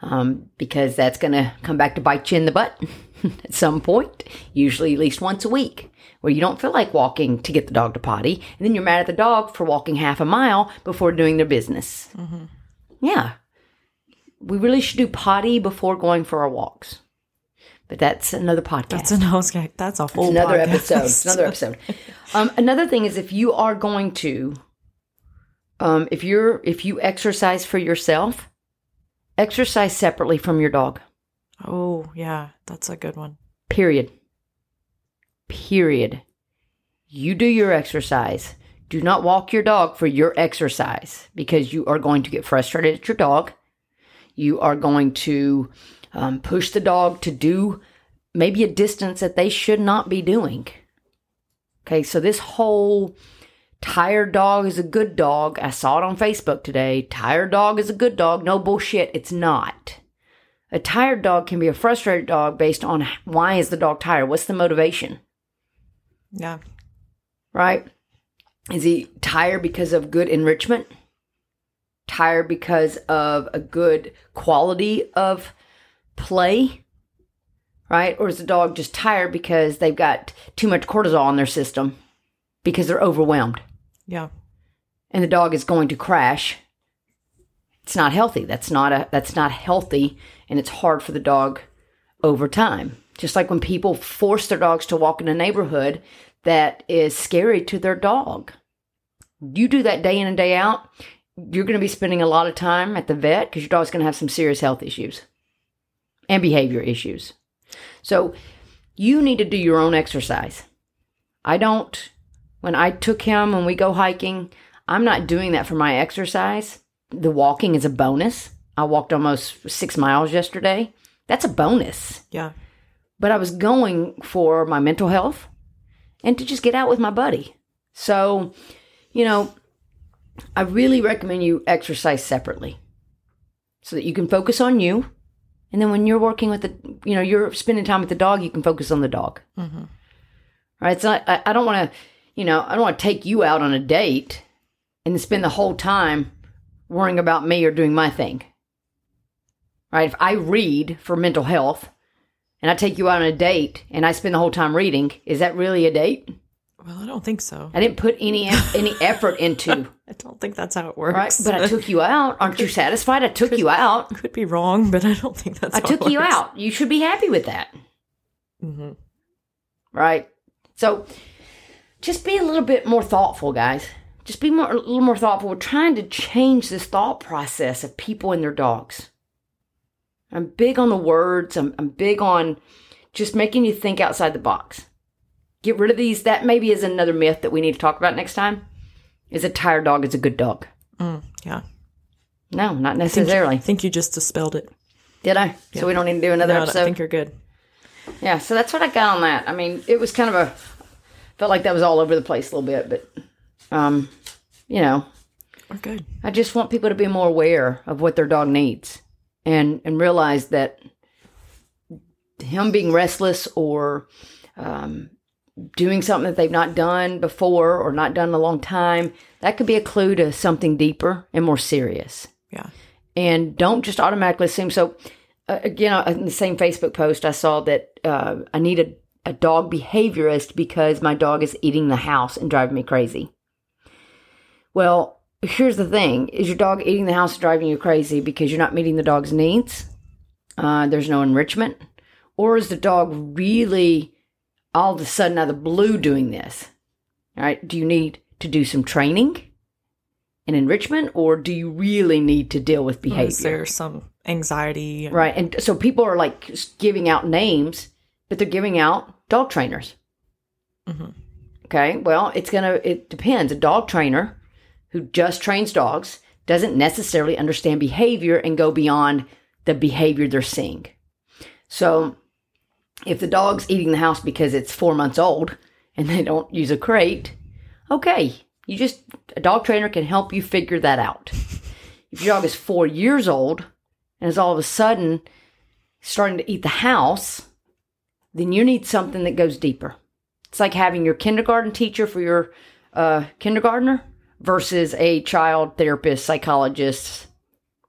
um, because that's going to come back to bite you in the butt at some point, usually at least once a week, where you don't feel like walking to get the dog to potty. And then you're mad at the dog for walking half a mile before doing their business. Yeah. We really should do potty before going for our walks. But that's another podcast. That's an okay, That's a whole another podcast. episode. It's another episode. Um, another thing is if you are going to, um, if you're if you exercise for yourself, exercise separately from your dog. Oh yeah, that's a good one. Period. Period. You do your exercise. Do not walk your dog for your exercise because you are going to get frustrated at your dog. You are going to um, push the dog to do maybe a distance that they should not be doing. Okay, so this whole tired dog is a good dog. I saw it on Facebook today. Tired dog is a good dog. No bullshit, it's not. A tired dog can be a frustrated dog based on why is the dog tired? What's the motivation? Yeah. Right? Is he tired because of good enrichment? Tired because of a good quality of play? Right? Or is the dog just tired because they've got too much cortisol in their system because they're overwhelmed Yeah. and the dog is going to crash? It's not healthy. That's not a that's not healthy and it's hard for the dog over time. Just like when people force their dogs to walk in a neighborhood that is scary to their dog. You do that day in and day out, you're going to be spending a lot of time at the vet because your dog's going to have some serious health issues and behavior issues. So you need to do your own exercise. I don't, when I took him when we go hiking, I'm not doing that for my exercise. The walking is a bonus. I walked almost six miles yesterday. That's a bonus Yeah. But I was going for my mental health and to just get out with my buddy. So, you know, I really recommend you exercise separately so that you can focus on you. And then when you're working with the, you know, you're spending time with the dog, you can focus on the dog. Mm-hmm. Right? It's not, I, I don't want to, you know, I don't want to take you out on a date and spend the whole time worrying about me or doing my thing. Right? If I read for mental health, and I take you out on a date and I spend the whole time reading, is that really a date? Well, I don't think so. I didn't put any any effort into, I don't think that's how it works. right? But I took you out. Aren't you satisfied? I took you out. could be wrong, but I don't think that's. I took you out. You should be happy with that. Mm-hmm. Right? So just be a little bit more thoughtful, guys. Just be more a little more thoughtful. We're trying to change this thought process of people and their dogs. I'm big on the words. I'm, I'm big on just making you think outside the box. Get rid of these. That maybe is another myth that we need to talk about next time. Is a tired dog is a good dog? Mm, yeah. No, not necessarily. I think you just dispelled it. Did I? So we don't need to do another No, episode. I think you're good. Yeah, so that's what I got on that. I mean, it was kind of a felt like that was all over the place a little bit, but um, you know, We're good. I just want people to be more aware of what their dog needs and and realize that him being restless or um, doing something that they've not done before or not done in a long time, that could be a clue to something deeper and more serious Yeah. and don't just automatically assume. So, uh, again, in the same Facebook post, I saw that uh, I need a, a dog behaviorist because my dog is eating the house and driving me crazy. Well, here's the thing: is your dog eating the house driving you crazy because you're not meeting the dog's needs? Uh, there's no enrichment, or is the dog really all of a sudden out of the blue doing this? All right, do you need to do some training? and enrichment, or do you really need to deal with behavior Is there some anxiety? Right. And so people are like giving out names, but they're giving out dog trainers. Mhm. Okay. Well, it's to, it depends. A dog trainer who just trains dogs doesn't necessarily understand behavior and go beyond the behavior they're seeing. So if the dog's eating the house because it's four months old and they don't use a crate, okay. You just, a dog trainer can help you figure that out. If your dog is four years old and is all of a sudden starting to eat the house, then you need something that goes deeper. It's like having your kindergarten teacher for your uh, kindergartner versus a child therapist, psychologist,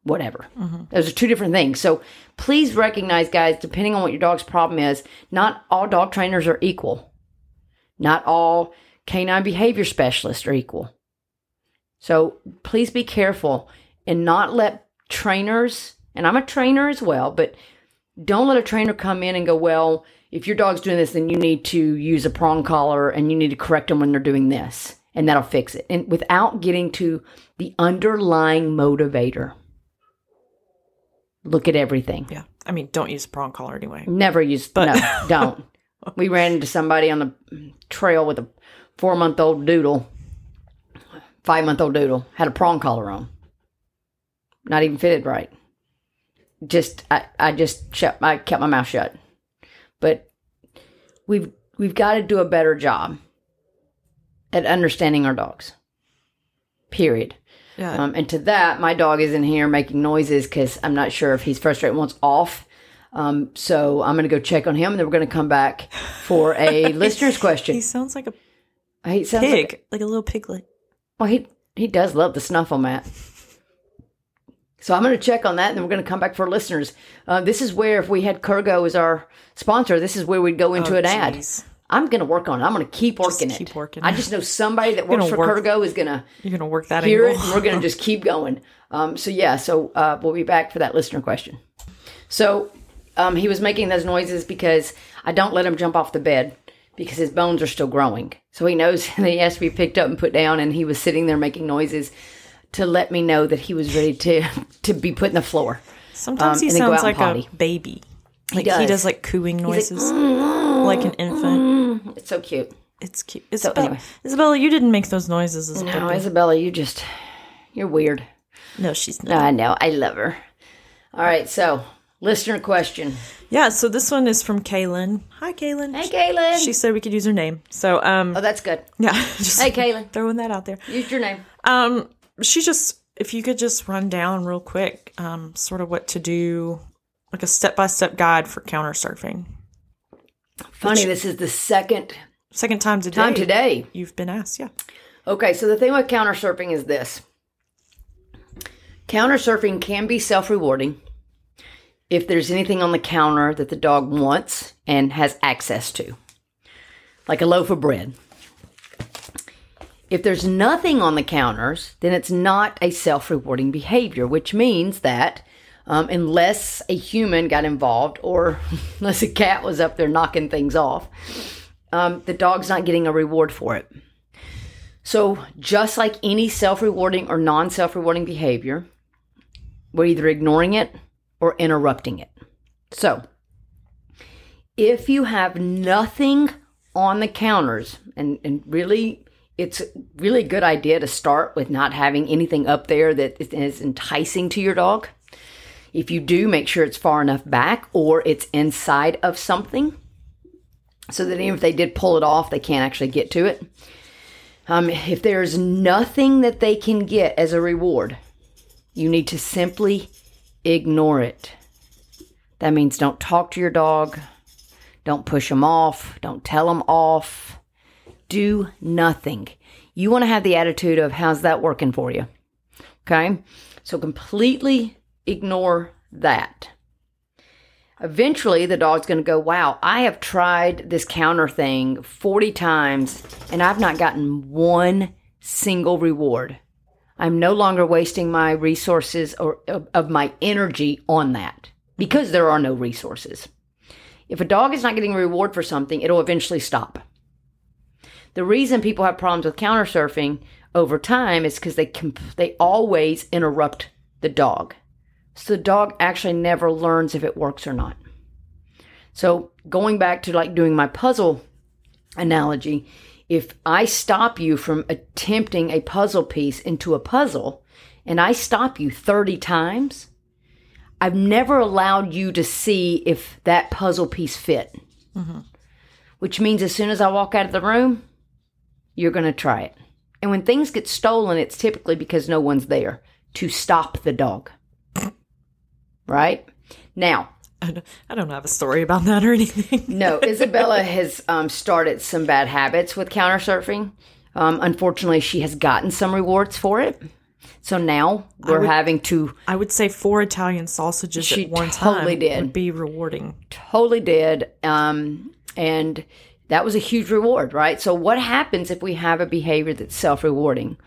whatever. Mm-hmm. Those are two different things. So please recognize, guys, depending on what your dog's problem is, not all dog trainers are equal. Not all canine behavior specialists are equal. So please be careful and not let trainers, and I'm a trainer as well, but don't let a trainer come in and go, well, if your dog's doing this, then you need to use a prong collar and you need to correct them when they're doing this, and that'll fix it. And without getting to the underlying motivator, look at everything. Yeah. I mean, don't use a prong collar anyway. Never use, But- no, don't. We ran into somebody on the trail with a four month old doodle, five month old doodle, had a prong collar on. Not even fitted right. Just, I, I just shut, I kept my mouth shut. But we've, we've got to do a better job at understanding our dogs. Period. Yeah. Um, and to that, my dog is in here making noises because I'm not sure if he's frustrated wants off. Um, so I'm going to go check on him, and then we're going to come back for a listener's question. he sounds like a He sounds pig, like like, a little piglet. well, he he does love the snuffle mat. So I'm going to check on that, and then we're going to come back for listeners. Uh, this is where, if we had Kurgo as our sponsor, this is where we'd go into Oh, an ad. I'm going to work on it. I'm going to keep working keep it. working I just know somebody that works for work- Kurgo is going to You're gonna work that hear it, and we're going to just keep going. Um, so yeah, so uh, we'll be back for that listener question. So um, he was making those noises because I don't let him jump off the bed because his bones are still growing. So he knows that he has to be picked up and put down, and he was sitting there making noises to let me know that he was ready to to be put in the floor. Sometimes um, he and then go sounds like a baby. Like he does. does, like cooing noises, like, an infant. It's so cute. It's cute. Isabella, anyway. Isabella, you didn't make those noises as No. Isabella, you just you're weird. No, she's not. I know. I love her. All right, so listener question. Yeah, so this one is from Kaylin. Hi, Kaylin. Hey, Kaylin. She said we could use her name. So, um, oh, that's good. yeah, just Hey, Kaylin. throwing that out there. Use your name. Um, she just, if you could just run down real quick, um, sort of what to do, like a step by step guide for counter surfing. Funny, this is the second Second time today. time today. You've been asked, yeah. Okay, so the thing with counter surfing is this counter surfing can be self rewarding if there's anything on the counter that the dog wants and has access to, like a loaf of bread. If there's nothing on the counters, then it's not a self rewarding behavior, which means that um, unless a human got involved or unless a cat was up there knocking things off. Um, the dog's not getting a reward for it. So, just like any self rewarding or non self rewarding behavior, we're either ignoring it or interrupting it. So, if you have nothing on the counters, and, and really, it's really a good idea to start with not having anything up there that is enticing to your dog. If you do, make sure it's far enough back or it's inside of something so that even if they did pull it off, they can't actually get to it. Um, if there's nothing that they can get as a reward, you need to simply ignore it. That means don't talk to your dog, don't push them off, don't tell them off, do nothing. You want to have the attitude of, how's that working for you? Okay? So completely ignore that. Eventually, the dog's going to go, Wow, I have tried this counter thing 40 times and I've not gotten one single reward. I'm no longer wasting my resources or of, my energy on that because there are no resources. If a dog is not getting a reward for something, it'll eventually stop. The reason people have problems with counter surfing over time is because they comp- they always interrupt the dog. So the dog actually never learns if it works or not. So going back to like doing my puzzle analogy, if I stop you from attempting a puzzle piece into a puzzle and I stop you 30 times, I've never allowed you to see if that puzzle piece fit. Mm-hmm. Which means as soon as I walk out of the room, you're going to try it. And when things get stolen, it's typically because no one's there to stop the dog right? Now, I don't, have a story about that or anything. no, Isabella has um, started some bad habits with counter surfing. Um, unfortunately, she has gotten some rewards for it. So now we're would, having to. I would say four Italian sausages she at one totally time did. would be rewarding. Totally did. Um, and that was a huge reward, right? So, what happens if we have a behavior that's self rewarding?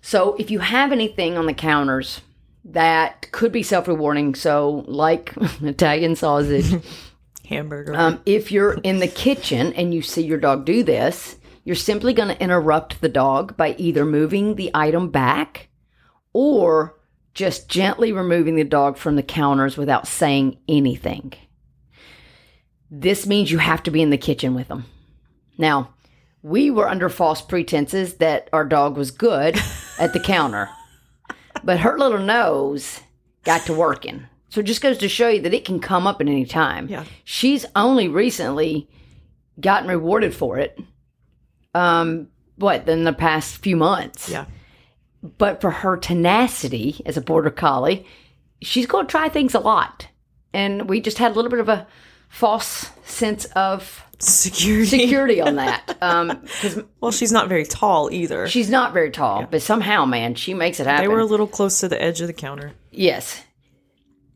So, if you have anything on the counters that could be self rewarding. So, like Italian sausage, hamburger. Um, if you're in the kitchen and you see your dog do this, you're simply going to interrupt the dog by either moving the item back or just gently removing the dog from the counters without saying anything. This means you have to be in the kitchen with them. Now, we were under false pretenses that our dog was good at the counter but her little nose got to working. So it just goes to show you that it can come up at any time. Yeah. She's only recently gotten rewarded for it. Um, what, in the past few months. Yeah. But for her tenacity as a border collie, she's going to try things a lot. And we just had a little bit of a false sense of security security on that. Um, well, she's not very tall either. She's not very tall, yeah. but somehow, man, she makes it happen. They were a little close to the edge of the counter. Yes.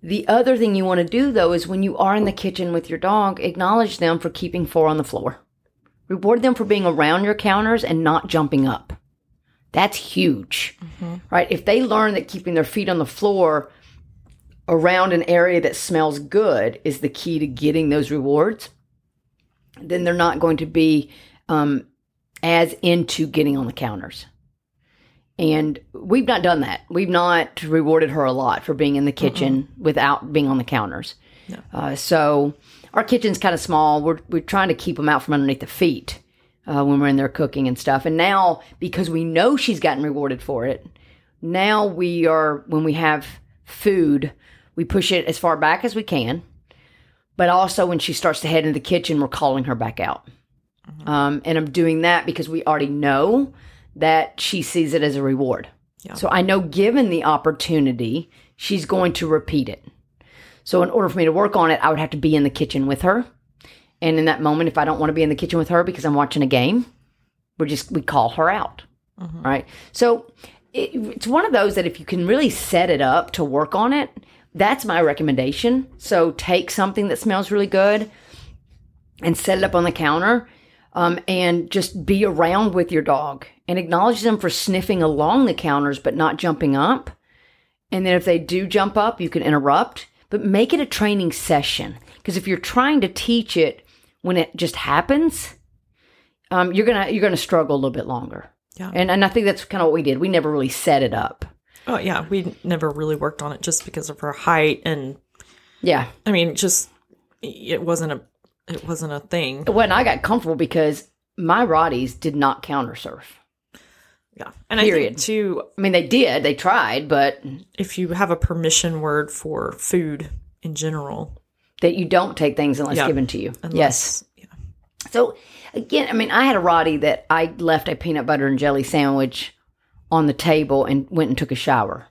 The other thing you want to do though is when you are in the kitchen with your dog, acknowledge them for keeping four on the floor. Reward them for being around your counters and not jumping up. That's huge, mm-hmm. right? If they learn that keeping their feet on the floor around an area that smells good is the key to getting those rewards, then they're not going to be um, as into getting on the counters. And we've not done that. We've not rewarded her a lot for being in the kitchen uh-uh. without being on the counters. No. Uh, so our kitchen's kind of small. We're, we're trying to keep them out from underneath the feet uh, when we're in there cooking and stuff. And now, because we know she's gotten rewarded for it, now we are, when we have food, we push it as far back as we can but also when she starts to head into the kitchen, we're calling her back out. Mm-hmm. Um, and I'm doing that because we already know that she sees it as a reward. Yeah. So I know given the opportunity, she's going to repeat it. So in order for me to work on it, I would have to be in the kitchen with her. And in that moment, if I don't want to be in the kitchen with her because I'm watching a game, we're just, we call her out. Mm-hmm. Right. So it, it's one of those that if you can really set it up to work on it, that's my recommendation. So take something that smells really good and set it up on the counter um, and just be around with your dog and acknowledge them for sniffing along the counters but not jumping up And then if they do jump up, you can interrupt, but make it a training session. Because if you're trying to teach it when it just happens, um, you're gonna you're gonna struggle a little bit longer. Yeah. And and I think that's kind of what we did. We never really set it up. Oh yeah, we never really worked on it just because of her height and Yeah. I mean just it wasn't a it wasn't a thing. When I got comfortable because my Rotties did not counter surf. Yeah. And I Period. think too I mean, they did. They tried, but if you have a permission word for food in general. that you don't take things unless Yeah. given to you. Unless, yes. Yeah. So again, I mean, I had a Rottie that I left a peanut butter and jelly sandwich on the table and went and took a shower.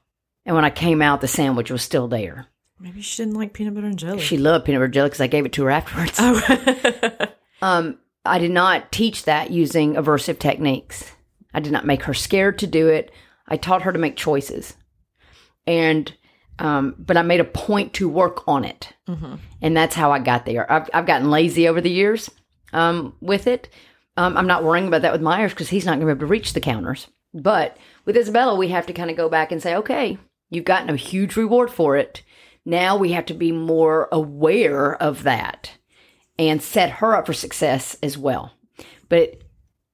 And when I came out, the sandwich was still there. Maybe she didn't like peanut butter and jelly. She loved peanut butter and jelly because I gave it to her afterwards. oh. Um, I did not teach that using aversive techniques. I did not make her scared to do it. I taught her to make choices, and um, but I made a point to work on it, and that's how I got there. I've I've gotten lazy over the years um, with it. Um, I'm not worrying about that with Myers because he's not going to be able to reach the counters. But with Isabella, we have to kind of go back and say, okay, you've gotten a huge reward for it. Now we have to be more aware of that and set her up for success as well. But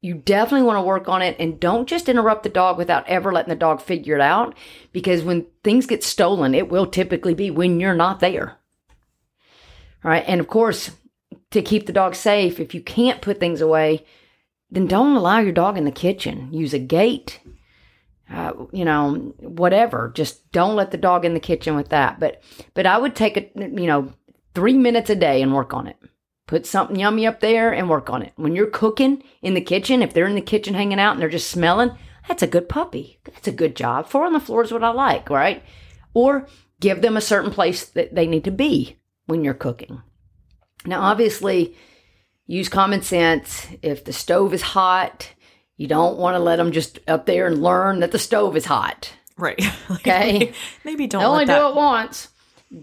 you definitely want to work on it and don't just interrupt the dog without ever letting the dog figure it out because when things get stolen, it will typically be when you're not there. All right. And of course, to keep the dog safe, if you can't put things away, then don't allow your dog in the kitchen. Use a gate, uh, you know, whatever. Just don't let the dog in the kitchen with that. But but I would take a you know three minutes a day and work on it. Put something yummy up there and work on it. When you're cooking in the kitchen, if they're in the kitchen hanging out and they're just smelling, that's a good puppy. That's a good job. Four on the floor is what I like, right? Or give them a certain place that they need to be when you're cooking. Now, obviously, use common sense. If the stove is hot, you don't want to let them just up there and learn that the stove is hot. Right. Like, Okay. Maybe don't only that. do it once.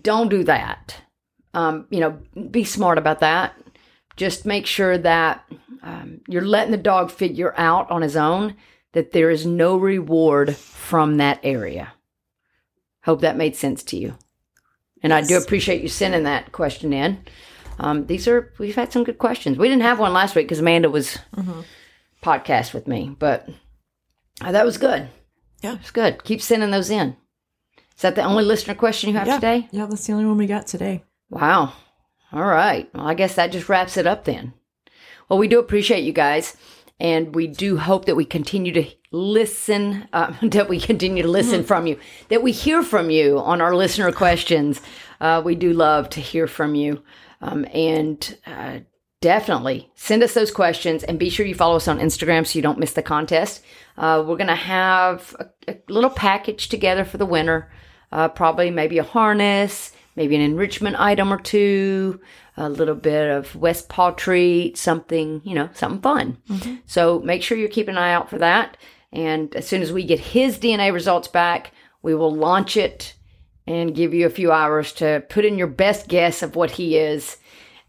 Don't do that. Um, you know, be smart about that. Just make sure that um, you're letting the dog figure out on his own that there is no reward from that area. Hope that made sense to you. And I do appreciate you sending that question in. Um, these are we've had some good questions. We didn't have one last week because Amanda was podcast with me, but uh, that was good. Yeah. It's good. Keep sending those in. Is that the only listener question you have yeah. today? Yeah, that's the only one we got today. Wow. All right. Well, I guess that just wraps it up then. Well, we do appreciate you guys, and we do hope that we continue to listen, uh, that we continue to listen from you, that we hear from you on our listener questions. Uh, we do love to hear from you. Um, and uh, definitely send us those questions and be sure you follow us on Instagram so you don't miss the contest. Uh, we're going to have a, a little package together for the winner. Uh, probably maybe a harness, maybe an enrichment item or two, a little bit of West Paw treat, something, you know, something fun. So make sure you're keeping an eye out for that. And as soon as we get his DNA results back, we will launch it and give you a few hours to put in your best guess of what he is.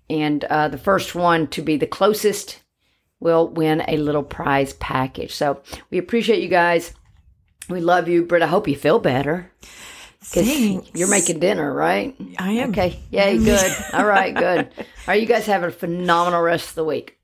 And uh, the first one to be the closest will win a little prize package. So we appreciate you guys. We love you, Britt. I hope you feel better. Thanks. you're making dinner, right? I am. Okay. Yay, good. All right, good. All right, you guys have a phenomenal rest of the week.